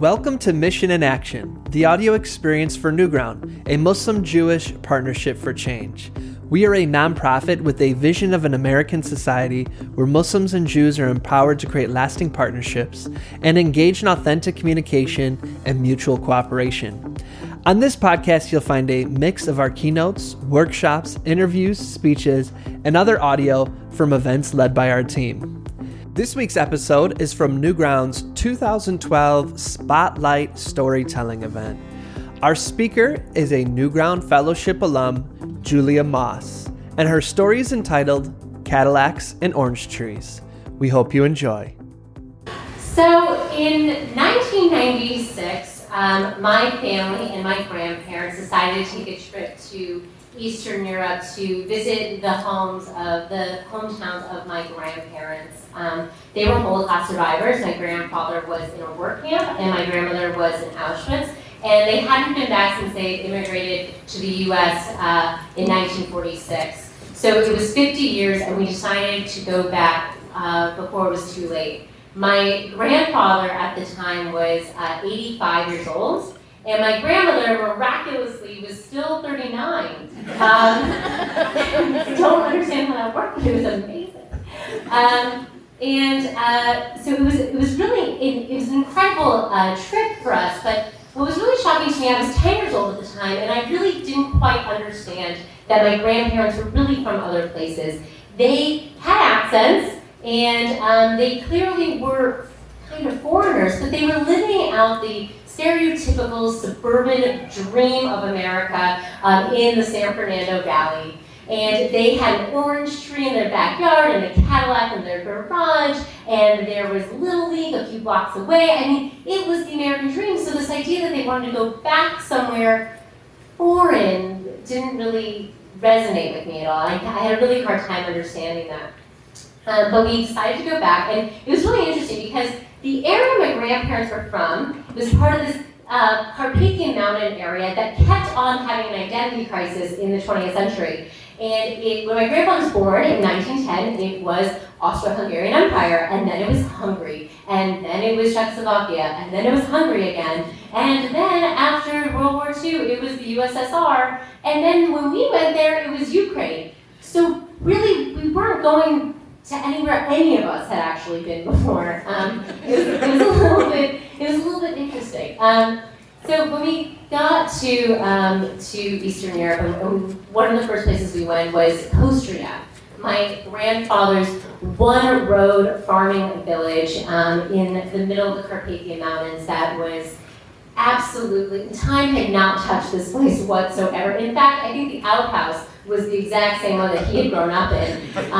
Welcome to Mission in Action, the audio experience for Newground, a Muslim Jewish partnership for change. We are a nonprofit with a vision of an American society where Muslims and Jews are empowered to create lasting partnerships and engage in authentic communication and mutual cooperation. On this podcast, you'll find a mix of our keynotes, workshops, interviews, speeches, and other audio from events led by our team. This week's episode is from Newground's 2012 Spotlight Storytelling event. Our speaker is a Newground Fellowship alum, Julia Moss, and her story is entitled Cadillacs and Orange Trees. We hope you enjoy. So, in 1996, um, my family and my grandparents decided to take a trip to Eastern Europe to visit the homes of the hometowns of my grandparents. Um, they were Holocaust survivors. My grandfather was in a work camp, and my grandmother was in Auschwitz. And they hadn't been back since they immigrated to the U.S. Uh, in 1946. So it was 50 years, and we decided to go back uh, before it was too late. My grandfather at the time was uh, 85 years old, and my grandmother miraculously was still 39. Um, I don't understand how that worked, but it was amazing. Um, and uh, so it was, it was really, it, it was an incredible uh, trip for us, but what was really shocking to me, I was 10 years old at the time, and I really didn't quite understand that my grandparents were really from other places. They had accents, and um, they clearly were kind of foreigners, but they were living out the stereotypical suburban dream of America um, in the San Fernando Valley. And they had an orange tree in their backyard and a Cadillac in their garage, and there was Little League a few blocks away. I mean, it was the American dream. So this idea that they wanted to go back somewhere foreign didn't really resonate with me at all. I, I had a really hard time understanding that. Um, but we decided to go back, and it was really interesting because the area my grandparents were from was part of this uh, Carpathian Mountain area that kept on having an identity crisis in the 20th century. And it, when my grandpa was born in 1910, it was Austro-Hungarian Empire, and then it was Hungary, and then it was Czechoslovakia, and then it was Hungary again, and then after World War II, it was the USSR, and then when we went there, it was Ukraine. So really, we weren't going to anywhere any of us had actually been before. Um, it, was, it, was, a little bit, it was a little bit interesting. Um, so when we got to um, to Eastern Europe, one of the first places we went was Kostria, my grandfather's one road farming village um, in the middle of the Carpathian Mountains that was absolutely, time had not touched this place whatsoever. In fact, I think the outhouse was the exact same one that he had grown up in.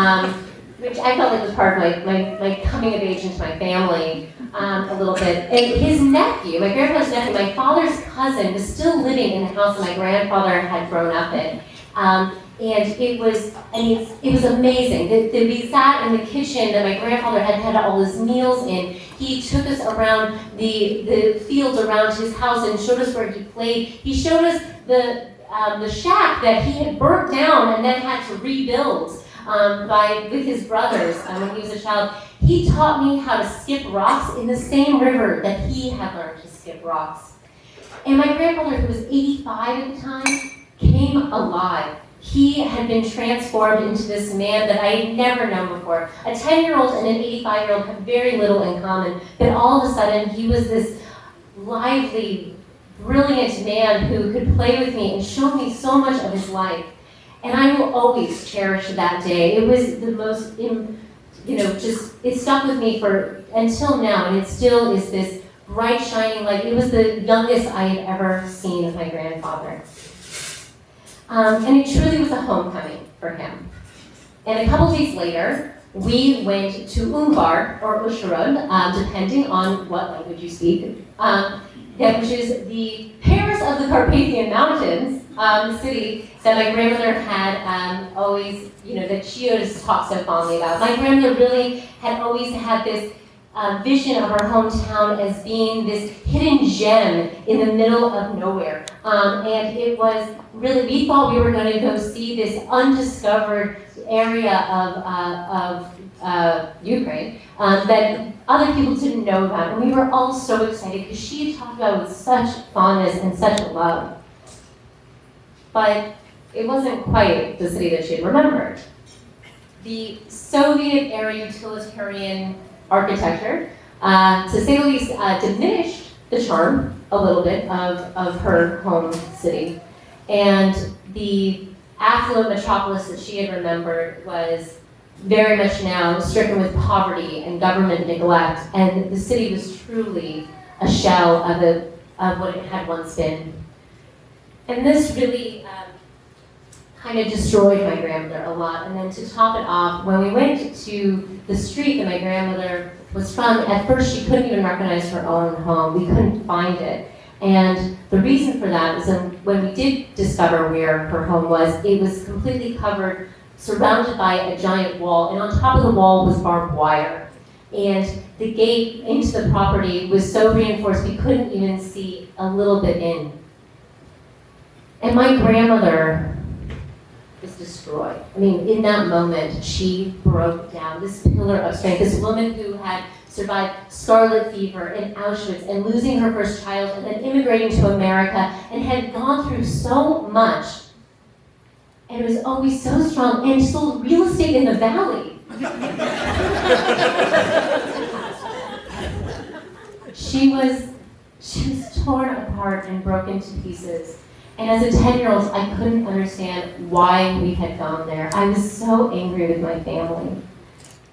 Which I felt like was part of my, my, my coming of age into my family um, a little bit. And his nephew, my grandfather's nephew, my father's cousin, was still living in the house that my grandfather had grown up in. Um, and it was, I mean, it was amazing. The, the, we sat in the kitchen that my grandfather had had all his meals in. He took us around the, the fields around his house and showed us where he played. He showed us the, um, the shack that he had burnt down and then had to rebuild um, by with his brothers um, when he was a child. He taught me how to skip rocks in the same river that he had learned to skip rocks. And my grandfather, who was 85 at the time, came alive. He had been transformed into this man that I had never known before. A 10 year old and an 85 year old have very little in common, but all of a sudden he was this lively, brilliant man who could play with me and show me so much of his life. And I will always cherish that day. It was the most, you know, just, it stuck with me for until now, and it still is this bright, shining light. It was the youngest I had ever seen of my grandfather. Um, and it truly was a homecoming for him. And a couple days later, we went to Ungvar, or Uzhhorod, um, depending on what language you speak, um, which is the Paris of the Carpathian Mountains, um, city that my grandmother had um, always, you know, that she always talked so fondly about. My grandmother really had always had this uh, vision of our hometown as being this hidden gem in the middle of nowhere. Um, and it was really, we thought we were going to go see this undiscovered area of, uh, of uh, Ukraine um, that other people didn't know about. And we were all so excited because she talked about with such fondness and such love. But it wasn't quite the city that she had remembered. The Soviet era utilitarian architecture, uh, to say the least, uh, diminished the charm a little bit of, of her home city. And the affluent metropolis that she had remembered was very much now stricken with poverty and government neglect, and the city was truly a shell of, the, of what it had once been. And this really um, kind of destroyed my grandmother a lot. And then to top it off, when we went to the street that my grandmother was from, at first she couldn't even recognize her own home. We couldn't find it. And the reason for that is when we did discover where her home was, it was completely covered, surrounded by a giant wall, and on top of the wall was barbed wire. And the gate into the property was so reinforced we couldn't even see a little bit in. And my grandmother was destroyed. I mean, in that moment, she broke down. This pillar of strength, this woman who had survived scarlet fever and Auschwitz and losing her first child and then immigrating to America and had gone through so much and it was always so strong and sold real estate in the valley. she was she was torn apart and broken to pieces. And as a 10 year old, I couldn't understand why we had gone there. I was so angry with my family.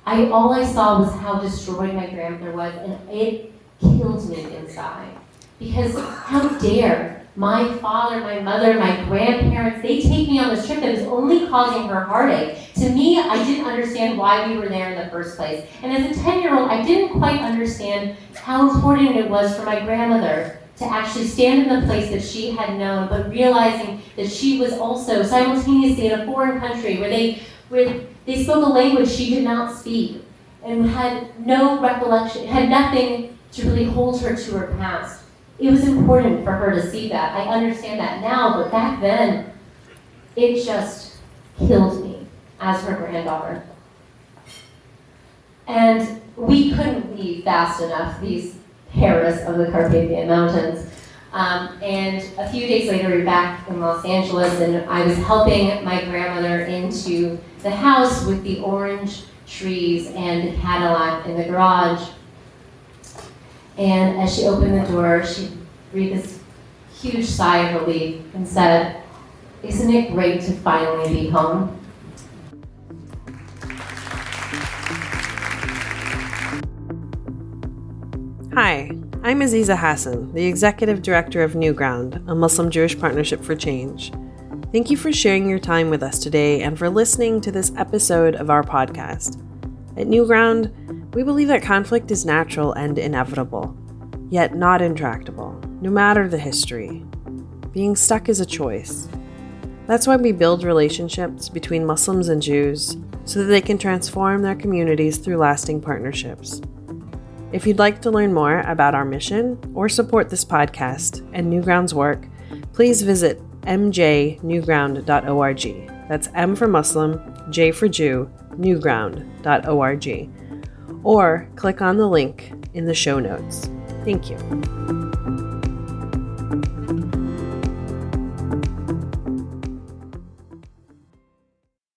I all I saw was how destroyed my grandmother was, and it killed me inside. Because how dare my father, my mother, my grandparents, they take me on this trip that is only causing her heartache. To me, I didn't understand why we were there in the first place. And as a 10 year old, I didn't quite understand how important it was for my grandmother to actually stand in the place that she had known, but realizing that she was also simultaneously in a foreign country where they where they spoke a language she did not speak and had no recollection, had nothing to really hold her to her past. It was important for her to see that. I understand that now, but back then, it just killed me as her granddaughter. And we couldn't leave fast enough, these Paris of the Carpathian Mountains. Um, and a few days later, we were back in Los Angeles, and I was helping my grandmother into the house with the orange trees and the Cadillac in the garage. And as she opened the door, she breathed this huge sigh of relief and said, Isn't it great to finally be home? Hi, I'm Aziza Hasan, the Executive Director of Newground, a Muslim Jewish Partnership for Change. Thank you for sharing your time with us today and for listening to this episode of our podcast. At Newground, we believe that conflict is natural and inevitable, yet not intractable, no matter the history. Being stuck is a choice. That's why we build relationships between Muslims and Jews so that they can transform their communities through lasting partnerships. If you'd like to learn more about our mission or support this podcast and Newground's work, please visit mjnewground.org. That's M for Muslim, J for Jew, newground.org. Or click on the link in the show notes. Thank you.